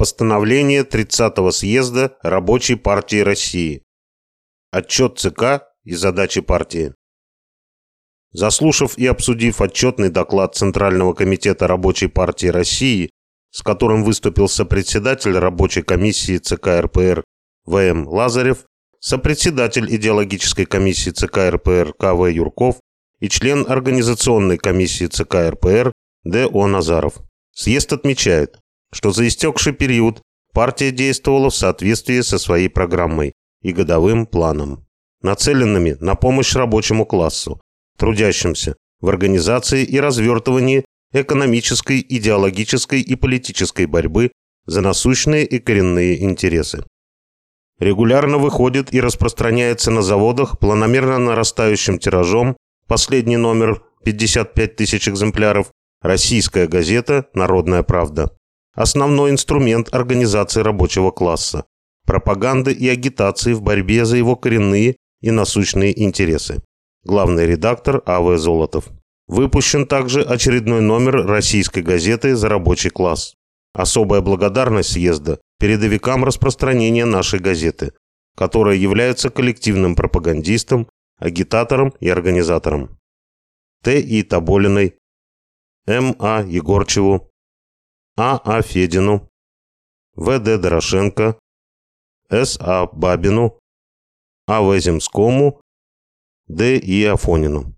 Постановление 30-го съезда Рабочей партии России. Отчет ЦК и задачи партии. Заслушав и обсудив отчетный доклад Центрального комитета Рабочей партии России, с которым выступил сопредседатель рабочей комиссии ЦК РПР В.М. Лазарев, сопредседатель идеологической комиссии ЦК РПР К.В. Юрков и член организационной комиссии ЦК РПР Д.О. Назаров. Съезд отмечает, что за истекший период партия действовала в соответствии со своей программой и годовым планом, нацеленными на помощь рабочему классу, трудящимся в организации и развертывании экономической, идеологической и политической борьбы за насущные и коренные интересы. Регулярно выходит и распространяется на заводах планомерно нарастающим тиражом последний номер 55 тысяч экземпляров российская газета «Народная правда» основной инструмент организации рабочего класса, пропаганды и агитации в борьбе за его коренные и насущные интересы. Главный редактор А.В. Золотов. Выпущен также очередной номер российской газеты «За рабочий класс». Особая благодарность съезда передовикам распространения нашей газеты, которая является коллективным пропагандистом, агитатором и организатором. Т. И. Тоболиной, М. А. Егорчеву, а. А. Федину, В. Д. Дорошенко, С. А. Бабину, А. В. Земскому, Д. И. Афонину.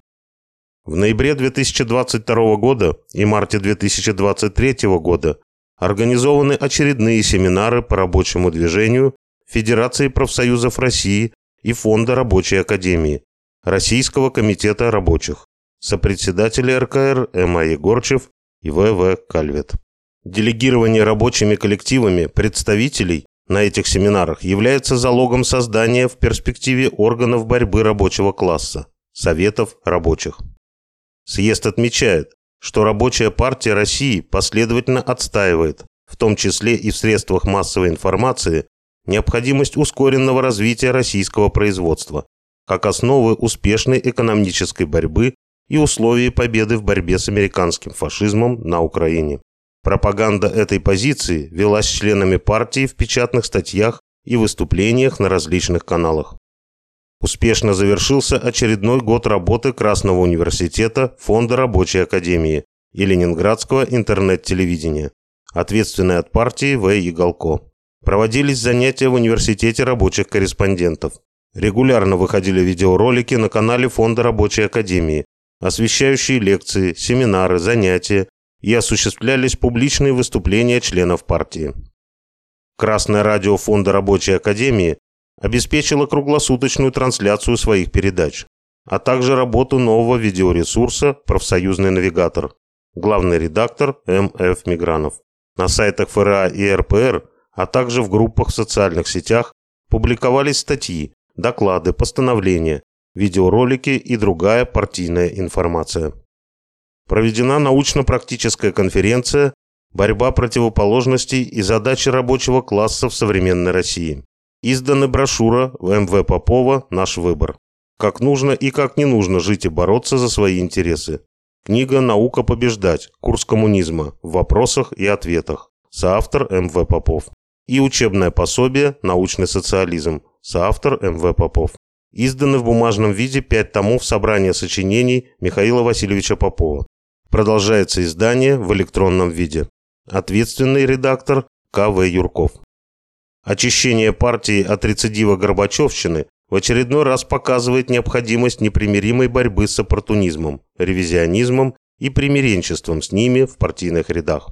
В ноябре 2022 года и марте 2023 года организованы очередные семинары по рабочему движению Федерации профсоюзов России и Фонда рабочей академии, Российского комитета рабочих, сопредседатели РКР М.А. Егорчев и В.В. Кальвет. Делегирование рабочими коллективами представителей на этих семинарах является залогом создания в перспективе органов борьбы рабочего класса, советов рабочих. Съезд отмечает, что Рабочая партия России последовательно отстаивает, в том числе и в средствах массовой информации, необходимость ускоренного развития российского производства как основы успешной экономической борьбы и условий победы в борьбе с американским фашизмом на Украине. Пропаганда этой позиции велась членами партии в печатных статьях и выступлениях на различных каналах. Успешно завершился очередной год работы Красного университета Фонда рабочей академии и Ленинградского интернет-телевидения, ответственной от партии В. Яголко. Проводились занятия в университете рабочих корреспондентов. Регулярно выходили видеоролики на канале Фонда рабочей академии, освещающие лекции, семинары, занятия и осуществлялись публичные выступления членов партии. Красное радио Фонда рабочей академии обеспечило круглосуточную трансляцию своих передач, а также работу нового видеоресурса «Профсоюзный навигатор», главный редактор М.Ф. Мигранов. На сайтах ФРА и РПР, а также в группах в социальных сетях публиковались статьи, доклады, постановления, видеоролики и другая партийная информация проведена научно-практическая конференция «Борьба противоположностей и задачи рабочего класса в современной России». Издана брошюра МВ Попова «Наш выбор». Как нужно и как не нужно жить и бороться за свои интересы. Книга «Наука побеждать. Курс коммунизма. В вопросах и ответах». Соавтор МВ Попов. И учебное пособие «Научный социализм». Соавтор МВ Попов. Изданы в бумажном виде пять томов собрания сочинений Михаила Васильевича Попова. Продолжается издание в электронном виде. Ответственный редактор К.В. Юрков. Очищение партии от рецидива Горбачевщины в очередной раз показывает необходимость непримиримой борьбы с оппортунизмом, ревизионизмом и примиренчеством с ними в партийных рядах.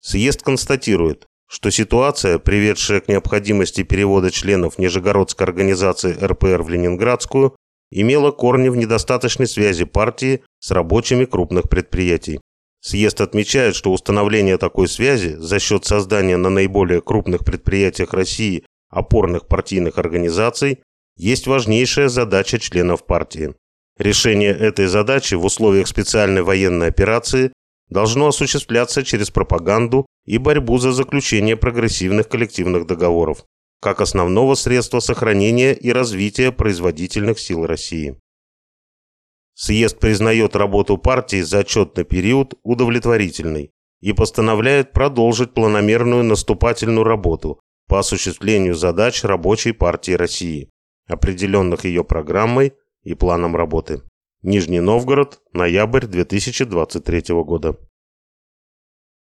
Съезд констатирует, что ситуация, приведшая к необходимости перевода членов Нижегородской организации РПР в Ленинградскую, имела корни в недостаточной связи партии с рабочими крупных предприятий. Съезд отмечает, что установление такой связи за счет создания на наиболее крупных предприятиях России опорных партийных организаций есть важнейшая задача членов партии. Решение этой задачи в условиях специальной военной операции должно осуществляться через пропаганду и борьбу за заключение прогрессивных коллективных договоров как основного средства сохранения и развития производительных сил России. Съезд признает работу партии за отчетный период удовлетворительной и постановляет продолжить планомерную наступательную работу по осуществлению задач Рабочей партии России, определенных ее программой и планом работы. Нижний Новгород, ноябрь 2023 года.